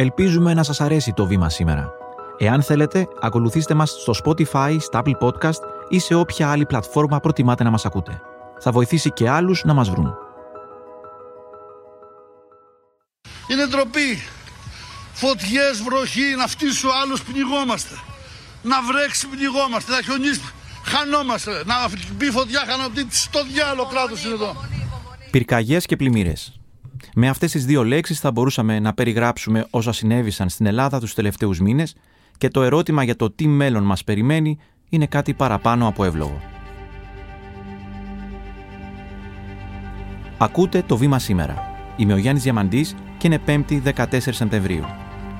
Ελπίζουμε να σας αρέσει το βήμα σήμερα. Εάν θέλετε, ακολουθήστε μας στο Spotify, στα Apple Podcast ή σε όποια άλλη πλατφόρμα προτιμάτε να μας ακούτε. Θα βοηθήσει και άλλους να μας βρουν. Είναι ντροπή. Φωτιές, βροχή, να φτύσει ο άλλος πνιγόμαστε. Να βρέξει πνιγόμαστε, να χιονίσει χανόμαστε. Να μπει φωτιά χανόμαστε. Στο διάλογο κράτος είναι εδώ. Πυρκαγιές και πλημμύρες. Με αυτές τις δύο λέξεις θα μπορούσαμε να περιγράψουμε όσα συνέβησαν στην Ελλάδα τους τελευταίους μήνες και το ερώτημα για το τι μέλλον μας περιμένει είναι κάτι παραπάνω από εύλογο. Ακούτε το βήμα σήμερα. Είμαι ο Γιάννης Διαμαντής και είναι 5η 14 Σεπτεμβρίου.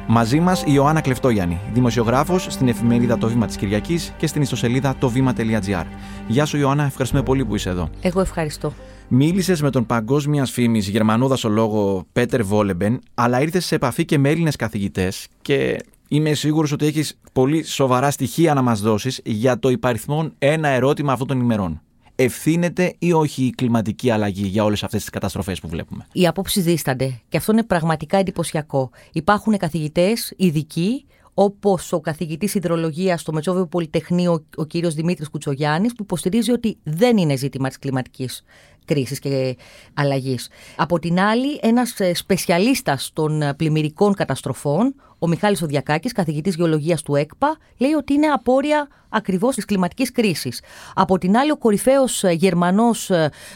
Μαζί μας η Ιωάννα Κλεφτόγιαννη, δημοσιογράφος στην εφημερίδα Το Βήμα της Κυριακής και στην ιστοσελίδα τοβήμα.gr. Γεια σου, Ιωάννα, ευχαριστούμε πολύ που είσαι εδώ. Εγώ ευχαριστώ. Μίλησες με τον παγκόσμια φήμης Γερμανό δασολόγο Πέτερ Βόλεμπεν, αλλά ήρθες σε επαφή και με Έλληνες καθηγητές και είμαι σίγουρος ότι έχεις πολύ σοβαρά στοιχεία να μας δώσεις για το υπαριθμόν ένα ερώτημα αυτών των ημερών ευθύνεται ή όχι η κλιματική αλλαγή για όλες αυτές τις καταστροφές που βλέπουμε; Οι απόψεις δίστανται και αυτό είναι πραγματικά εντυπωσιακό. Υπάρχουν καθηγητές ειδικοί όπως ο καθηγητής Ιδρολογία στο Μετσόβιο Πολυτεχνείο, ο κύριος Δημήτρης Κουτσογιάννης, που υποστηρίζει ότι δεν είναι ζήτημα της κλιματικής κρίσης και αλλαγής. Από την άλλη, ένας ε, σπεσιαλίστας των ε, πλημμυρικών καταστροφών, ο Μιχάλης Οδιακάκης, καθηγητής γεωλογίας του ΕΚΠΑ, λέει ότι είναι απόρρια ακριβώς της κλιματικής κρίσης. Από την άλλη, ο κορυφαίος ε, Γερμανός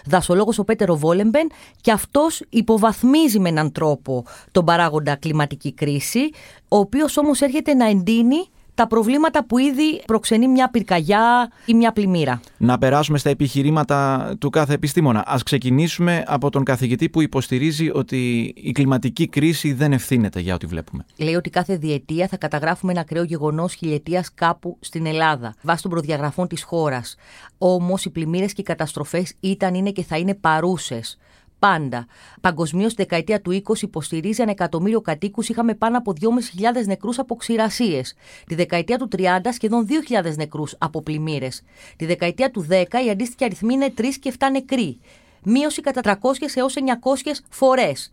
δασολόγος, ο Πέτερο Βόλεμπεν, και αυτός υποβαθμίζει με έναν τρόπο τον παράγοντα κλιματική κρίση, ο οποίος όμως έρχεται να εντείνει τα προβλήματα που ήδη προξενεί μια πυρκαγιά ή μια πλημμύρα. Να περάσουμε στα επιχειρήματα του κάθε επιστήμονα. Ας ξεκινήσουμε από τον καθηγητή που υποστηρίζει ότι η κλιματική κρίση δεν ευθύνεται για ό,τι βλέπουμε. Λέει ότι κάθε διετία θα καταγράφουμε ένα ακραίο γεγονός χιλιετίας κάπου στην Ελλάδα, βάσει των προδιαγραφών της χώρας. Όμως οι πλημμύρες και οι καταστροφές ήταν, είναι και θα είναι παρούσες πάντα. Παγκοσμίως, στη δεκαετία του 20 υποστηρίζει ένα εκατομμύριο κατοίκους, είχαμε πάνω από 2.500 νεκρούς από ξηρασίες. Τη δεκαετία του 30 σχεδόν 2.000 νεκρούς από πλημμύρες. Τη δεκαετία του 10 η αντίστοιχη αριθμή είναι 3 και 7 νεκροί. Μείωση κατά 300 έως 900 φορές.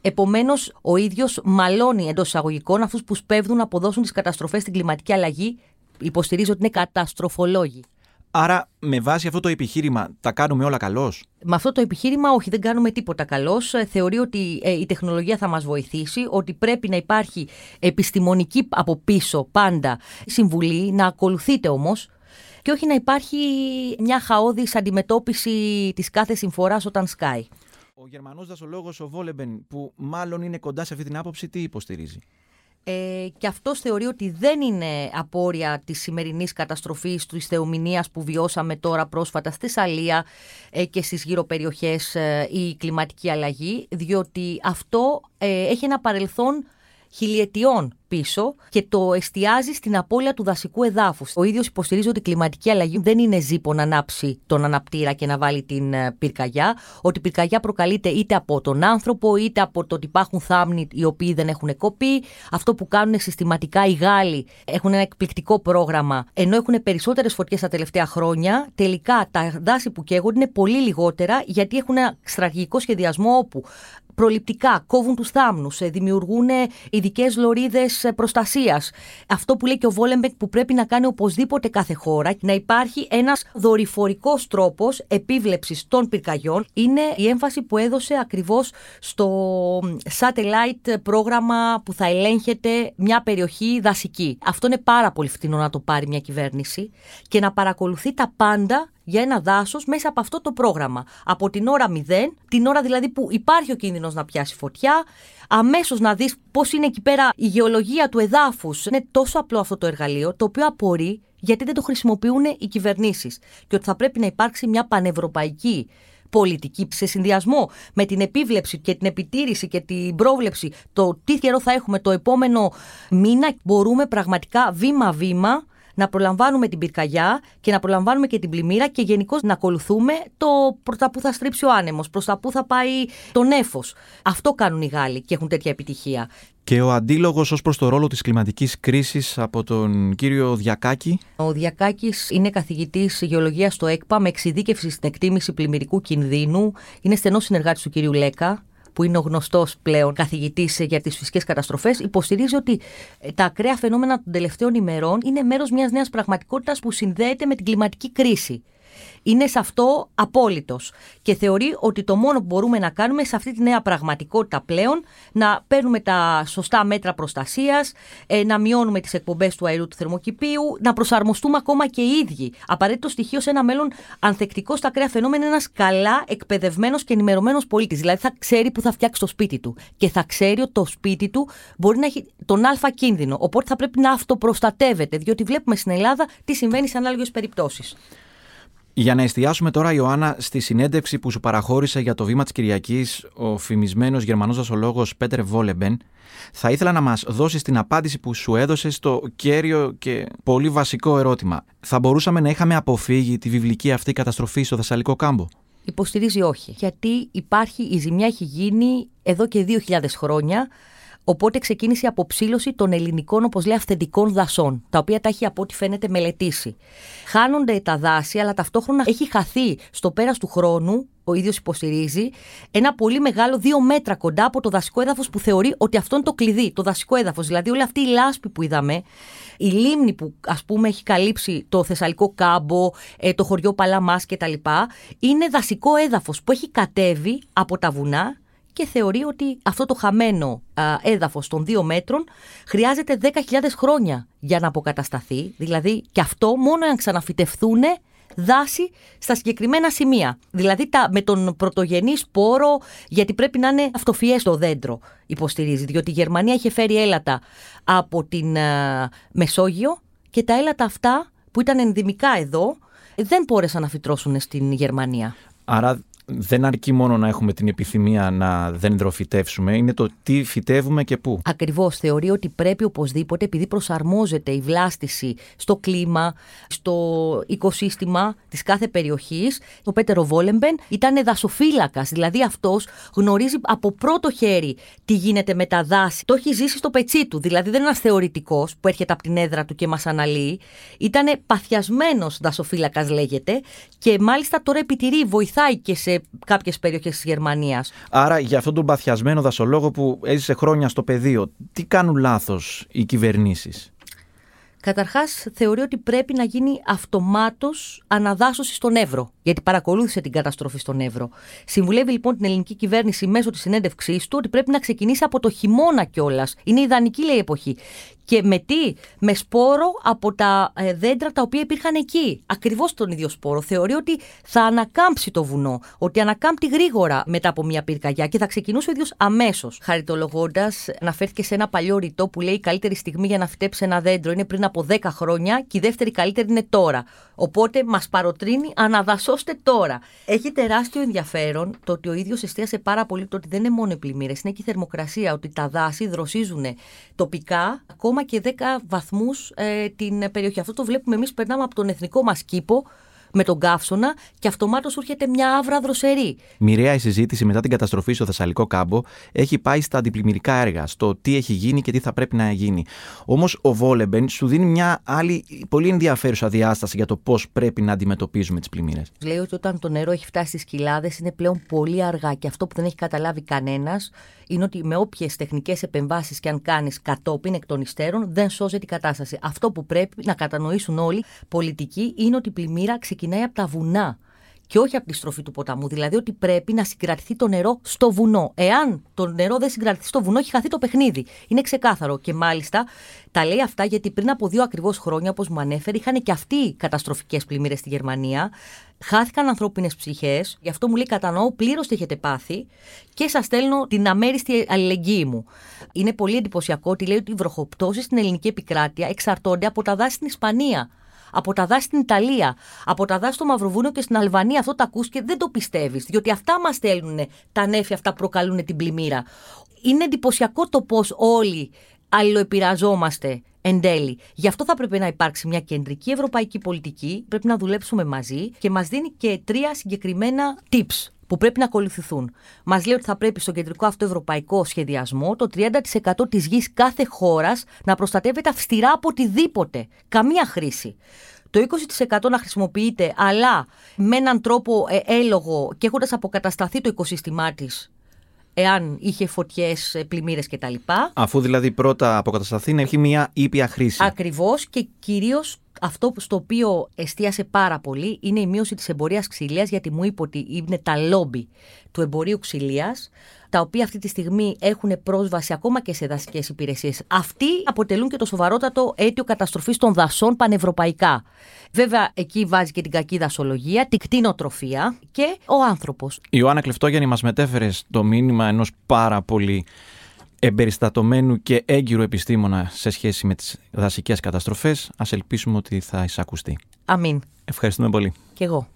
Επομένως, ο ίδιος μαλώνει εντός εισαγωγικών αυτούς που σπέβδουν να αποδώσουν τις καταστροφές στην κλιματική αλλαγή. Υποστηρίζει ότι είναι καταστροφολόγοι. Άρα, με βάση αυτό το επιχείρημα, τα κάνουμε όλα καλώς; Με αυτό το επιχείρημα, όχι, δεν κάνουμε τίποτα καλώς. Ε, θεωρεί ότι ε, η τεχνολογία θα μας βοηθήσει, ότι πρέπει να υπάρχει επιστημονική από πίσω πάντα συμβουλή, να ακολουθείτε όμως και όχι να υπάρχει μια χαόδης αντιμετώπιση της κάθε συμφοράς όταν σκάει. Ο Γερμανός δασολόγος ο Βόλεμπεν που μάλλον είναι κοντά σε αυτή την άποψη τι υποστηρίζει; Ε, και αυτός θεωρεί ότι δεν είναι απόρρια της σημερινής καταστροφής της θεομηνίας που βιώσαμε τώρα πρόσφατα στη Σαλία ε, και στις γύρω περιοχές ε, η κλιματική αλλαγή, διότι αυτό ε, έχει ένα παρελθόν χιλιετιών πίσω και το εστιάζει στην απώλεια του δασικού εδάφους. Ο ίδιος υποστηρίζει ότι η κλιματική αλλαγή δεν είναι ζύπο να ανάψει τον αναπτήρα και να βάλει την ε, πυρκαγιά. Ότι η πυρκαγιά προκαλείται είτε από τον άνθρωπο, είτε από το ότι υπάρχουν θάμνοι οι οποίοι δεν έχουν κοπεί. Αυτό που κάνουν συστηματικά οι Γάλλοι έχουν ένα εκπληκτικό πρόγραμμα, ενώ έχουν περισσότερες φωτιές τα τελευταία χρόνια. Τελικά τα δάση που καίγονται είναι πολύ λιγότερα γιατί έχουν ένα στρατηγικό σχεδιασμό όπου προληπτικά, κόβουν τους θάμνους, ε, δημιουργούν ειδικές λωρίδες προστασίας. Αυτό που λέει και ο Βόλεμπεκ που πρέπει να κάνει οπωσδήποτε κάθε χώρα, να υπάρχει ένας δορυφορικός τρόπος επίβλεψης των πυρκαγιών, είναι η έμφαση που έδωσε ακριβώς στο satellite πρόγραμμα που θα ελέγχεται μια περιοχή δασική. Αυτό είναι πάρα πολύ φτηνό να το πάρει μια κυβέρνηση και να παρακολουθεί τα πάντα για ένα δάσος μέσα από αυτό το πρόγραμμα. Από την ώρα 0, την ώρα δηλαδή που υπάρχει ο κίνδυνος να πιάσει φωτιά, αμέσως να δεις πώς είναι εκεί πέρα η γεωλογία του εδάφους. Είναι τόσο απλό αυτό το εργαλείο, το οποίο απορεί γιατί δεν το χρησιμοποιούν οι κυβερνήσεις. Και ότι θα πρέπει να υπάρξει μια πανευρωπαϊκή πολιτική σε συνδυασμό με την επίβλεψη και την επιτήρηση και την πρόβλεψη το τι καιρό θα έχουμε το επόμενο μήνα μπορούμε πραγματικά βήμα-βήμα να προλαμβάνουμε την πυρκαγιά και να προλαμβάνουμε και την πλημμύρα και γενικώ να ακολουθούμε το προς τα που θα στρίψει ο άνεμος, προς τα που θα πάει το νέφος. Αυτό κάνουν οι Γάλλοι και έχουν τέτοια επιτυχία. Και ο αντίλογος ως προς το ρόλο της κλιματικής κρίσης από τον κύριο Διακάκη. Ο Διακάκης είναι καθηγητής γεωλογίας στο ΕΚΠΑ με εξειδίκευση στην εκτίμηση πλημμυρικού κινδύνου. Είναι στενός συνεργάτης του κύριου Λέκα που είναι ο γνωστός πλέον καθηγητής για τις φυσικές καταστροφές, υποστηρίζει ότι ε, τα ακραία φαινόμενα των τελευταίων ημερών είναι μέρος μιας νέας πραγματικότητας που συνδέεται με την κλιματική κρίση είναι σε αυτό απόλυτος. Και θεωρεί ότι το μόνο που μπορούμε να κάνουμε σε αυτή τη νέα πραγματικότητα πλέον να παίρνουμε τα σωστά μέτρα προστασίας, ε, να μειώνουμε τις εκπομπές του αερίου του θερμοκηπίου, να προσαρμοστούμε ακόμα και οι ίδιοι. Απαραίτητο στοιχείο σε ένα μέλλον ανθεκτικό στα ακραία φαινόμενα ένας καλά εκπαιδευμένος και ενημερωμένος πολίτης. Δηλαδή θα ξέρει που θα φτιάξει το σπίτι του. Και θα ξέρει ότι το σπίτι του μπορεί να έχει τον αλφα κίνδυνο. Οπότε θα πρέπει να αυτοπροστατεύεται, διότι βλέπουμε στην Ελλάδα τι συμβαίνει σε ανάλογες περιπτώσεις. Για να εστιάσουμε τώρα, Ιωάννα, στη συνέντευξη που σου παραχώρησε για το βήμα της Κυριακής ο φημισμένος Γερμανός δασολόγος Πέτερ Βόλεμπεν, θα ήθελα να μας δώσει την απάντηση που σου έδωσε στο κέριο και πολύ βασικό ερώτημα. Θα μπορούσαμε να είχαμε αποφύγει τη βιβλική αυτή καταστροφή στο Θεσσαλικό κάμπο; Υποστηρίζει όχι. Γιατί υπάρχει, η ζημιά έχει γίνει εδώ και 2.000 χρόνια. Οπότε ξεκίνησε η αποψήλωση των ελληνικών, όπως λέει, αυθεντικών δασών, τα οποία τα έχει από ό,τι φαίνεται μελετήσει. Χάνονται τα δάση, αλλά ταυτόχρονα έχει χαθεί στο πέρας του χρόνου, ο ίδιος υποστηρίζει, ένα πολύ μεγάλο δύο μέτρα κοντά από το δασικό έδαφος που θεωρεί ότι αυτό είναι το κλειδί, το δασικό έδαφος. Δηλαδή, όλη αυτή η λάσπη που είδαμε, η λίμνη που ας πούμε έχει καλύψει το Θεσσαλικό κάμπο, ε, το χωριό Παλαμάς κτλ., είναι δασικό έδαφος που έχει κατέβει από τα βουνά και θεωρεί ότι αυτό το χαμένο α, έδαφος των δύο μέτρων χρειάζεται 10.000 χρόνια για να αποκατασταθεί. Δηλαδή και αυτό μόνο αν ξαναφυτευθούν δάση στα συγκεκριμένα σημεία. Δηλαδή τα, με τον πρωτογενή σπόρο, γιατί πρέπει να είναι αυτοφιές το δέντρο, υποστηρίζει. Διότι η Γερμανία είχε φέρει έλατα από την Μεσόγειο και τα έλατα αυτά που ήταν ενδυμικά εδώ δεν μπόρεσαν να φυτρώσουν στην Γερμανία. Άρα δεν αρκεί μόνο να έχουμε την επιθυμία να δεντροφυτεύσουμε, είναι το τι φυτεύουμε και πού. Ακριβώς. Θεωρεί ότι πρέπει οπωσδήποτε, επειδή προσαρμόζεται η βλάστηση στο κλίμα, στο οικοσύστημα της κάθε περιοχής. Ο Πέτερο Βόλεμπεν ήταν δασοφύλακας. Δηλαδή αυτός γνωρίζει από πρώτο χέρι τι γίνεται με τα δάση. Το έχει ζήσει στο πετσί του. Δηλαδή δεν είναι ένας θεωρητικός που έρχεται από την έδρα του και μας αναλύει. Ήταν παθιασμένος δασοφύλακας, λέγεται, και μάλιστα τώρα επιτηρεί, βοηθάει και σε κάποιες περιοχές της Γερμανίας. Άρα, για αυτόν τον παθιασμένο δασολόγο που έζησε χρόνια στο πεδίο, τι κάνουν λάθος οι κυβερνήσεις; Καταρχάς, θεωρεί ότι πρέπει να γίνει αυτομάτως αναδάσωση στον Εύρο, γιατί παρακολούθησε την καταστροφή στον Εύρο. Συμβουλεύει λοιπόν την ελληνική κυβέρνηση μέσω της συνέντευξής του ότι πρέπει να ξεκινήσει από το χειμώνα κιόλας. Είναι ιδανική, λέει, εποχή. Και με τι, με σπόρο από τα ε, δέντρα τα οποία υπήρχαν εκεί. Ακριβώς τον ίδιο σπόρο. Θεωρεί ότι θα ανακάμψει το βουνό, ότι ανακάμπτει γρήγορα μετά από μια πυρκαγιά και θα ξεκινούσε ο ίδιος αμέσως. Χαριτολογώντας, αναφέρθηκε σε ένα παλιό ρητό που λέει: Η καλύτερη στιγμή για να φυτέψει ένα δέντρο είναι πριν από 10 χρόνια και η δεύτερη καλύτερη είναι τώρα. Οπότε μας παροτρύνει, αναδασώστε τώρα. Έχει τεράστιο ενδιαφέρον το ότι ο ίδιος εστίασε πάρα πολύ το ότι δεν είναι μόνο οι πλημμύρες, είναι και η θερμοκρασία, ότι τα δάση δροσίζουν τοπικά ακόμα και 10 βαθμούς ε, την περιοχή. Αυτό το βλέπουμε εμείς, περνάμε από τον εθνικό μας κήπο με τον καύσωνα και αυτομάτως έρχεται μια άβρα δροσερή. Μοιραία η συζήτηση μετά την καταστροφή στο Θεσσαλικό κάμπο έχει πάει στα αντιπλημμυρικά έργα, στο τι έχει γίνει και τι θα πρέπει να γίνει. Όμως ο Βόλεμπεν σου δίνει μια άλλη πολύ ενδιαφέρουσα διάσταση για το πώς πρέπει να αντιμετωπίζουμε τις πλημμύρες. Λέει ότι όταν το νερό έχει φτάσει στις κοιλάδες είναι πλέον πολύ αργά και αυτό που δεν έχει καταλάβει κανένας είναι ότι με όποιες τεχνικές επεμβάσεις και αν κάνεις κατόπιν εκ των υστέρων δεν σώζεται η κατάσταση. Αυτό που πρέπει να κατανοήσουν όλοι πολιτικοί είναι ότι η πλημμύρα ξεκινάει από τα βουνά και όχι από τη στροφή του ποταμού. Δηλαδή ότι πρέπει να συγκρατηθεί το νερό στο βουνό. Εάν το νερό δεν συγκρατηθεί στο βουνό, έχει χαθεί το παιχνίδι. Είναι ξεκάθαρο. Και μάλιστα τα λέει αυτά γιατί πριν από δύο ακριβώς χρόνια, όπως μου ανέφερε, είχαν και αυτοί καταστροφικές πλημμύρες στη Γερμανία. Χάθηκαν ανθρώπινες ψυχές. Γι' αυτό μου λέει: Κατανοώ πλήρως τι έχετε πάθει και σας στέλνω την αμέριστη αλληλεγγύη μου. Είναι πολύ εντυπωσιακό ότι λέει ότι οι βροχοπτώσεις στην ελληνική επικράτεια εξαρτώνται από τα δάση στην Ισπανία από τα δάση στην Ιταλία, από τα δάση στο Μαυροβούνιο και στην Αλβανία. Αυτό το ακούς και δεν το πιστεύεις, διότι αυτά μας στέλνουν τα νέφη, αυτά προκαλούν την πλημμύρα. Είναι εντυπωσιακό το πώς όλοι αλληλοεπηρεαζόμαστε εν τέλει. Γι' αυτό θα πρέπει να υπάρξει μια κεντρική ευρωπαϊκή πολιτική. Πρέπει να δουλέψουμε μαζί και μας δίνει και τρία συγκεκριμένα tips που πρέπει να ακολουθηθούν. Μας λέει ότι θα πρέπει στο κεντρικό αυτό ευρωπαϊκό σχεδιασμό το 30% της γης κάθε χώρας να προστατεύεται αυστηρά από οτιδήποτε. Καμία χρήση. Το 20% να χρησιμοποιείται, αλλά με έναν τρόπο ε, έλογο και έχοντας αποκατασταθεί το οικοσύστημά της εάν είχε φωτιές, πλημμύρες κτλ. Αφού δηλαδή πρώτα αποκατασταθεί να έχει μια ήπια χρήση. Ακριβώς και κυρίως αυτό στο οποίο εστίασε πάρα πολύ είναι η μείωση της εμπορίας ξυλίας, γιατί μου είπε ότι είναι τα λόμπι του εμπορίου ξυλίας, τα οποία αυτή τη στιγμή έχουν πρόσβαση ακόμα και σε δασικές υπηρεσίες. Αυτοί αποτελούν και το σοβαρότατο αίτιο καταστροφής των δασών πανευρωπαϊκά. Βέβαια, εκεί βάζει και την κακή δασολογία, την κτηνοτροφία και ο άνθρωπος. Η Ιωάννα Κλεφτόγιαννη μας μετέφερες το μήνυμα ενός πάρα πολύ εμπεριστατωμένου και έγκυρου επιστήμονα σε σχέση με τις δασικές καταστροφές. Ας ελπίσουμε ότι θα εισακουστεί. Αμήν. Ευχαριστούμε πολύ. Κι εγώ.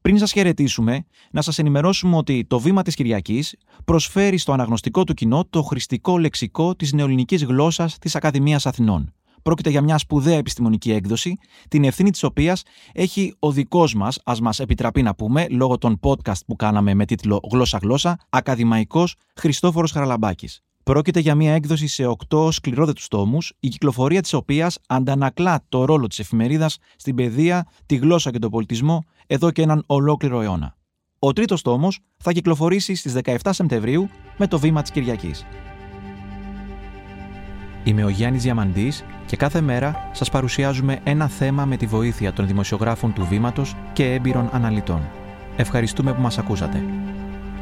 Πριν σας χαιρετήσουμε, να σας ενημερώσουμε ότι το Βήμα της Κυριακής προσφέρει στο αναγνωστικό του κοινό το χρηστικό λεξικό της νεοελληνικής γλώσσας της Ακαδημίας Αθηνών. Πρόκειται για μια σπουδαία επιστημονική έκδοση, την ευθύνη της οποίας έχει ο δικός μας, ας μας επιτραπεί να πούμε, λόγω των podcast που κάναμε με τίτλο «Γλώσσα-γλώσσα», ακαδημαϊκός Χριστόφορος Χαραλαμπάκης. Πρόκειται για μια έκδοση σε οκτώ σκληρόδετους τόμους, η κυκλοφορία της οποίας αντανακλά το ρόλο της εφημερίδας στην παιδεία, τη γλώσσα και τον πολιτισμό εδώ και έναν ολόκληρο αιώνα. Ο τρίτος τόμος θα κυκλοφορήσει στις 17 Σεπτεμβρίου με το βήμα της Κυριακής. Είμαι ο Γιάννης Διαμαντής και κάθε μέρα σας παρουσιάζουμε ένα θέμα με τη βοήθεια των δημοσιογράφων του Βήματος και έμπειρων αναλυτών. Ευχαριστούμε που μας ακούσατε.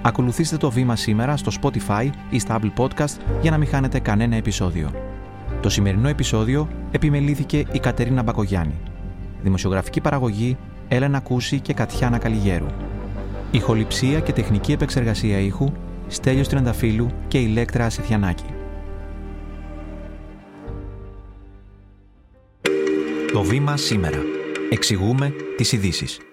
Ακολουθήστε το βήμα σήμερα στο Spotify ή στα Apple Podcast για να μην χάνετε κανένα επεισόδιο. Το σημερινό επεισόδιο επιμελήθηκε η Κατερίνα Μπακογιάννη. Δημοσιογραφική παραγωγή Έλενα Κούση και Κατιάνα Καλιγέρου. Ηχοληψία και τεχνική επεξεργασία ήχου Στέλιος Τριανταφύλου και Ηλέκτρα Ασιθιανάκη. Το βήμα σήμερα. Εξηγούμε τις ειδήσεις.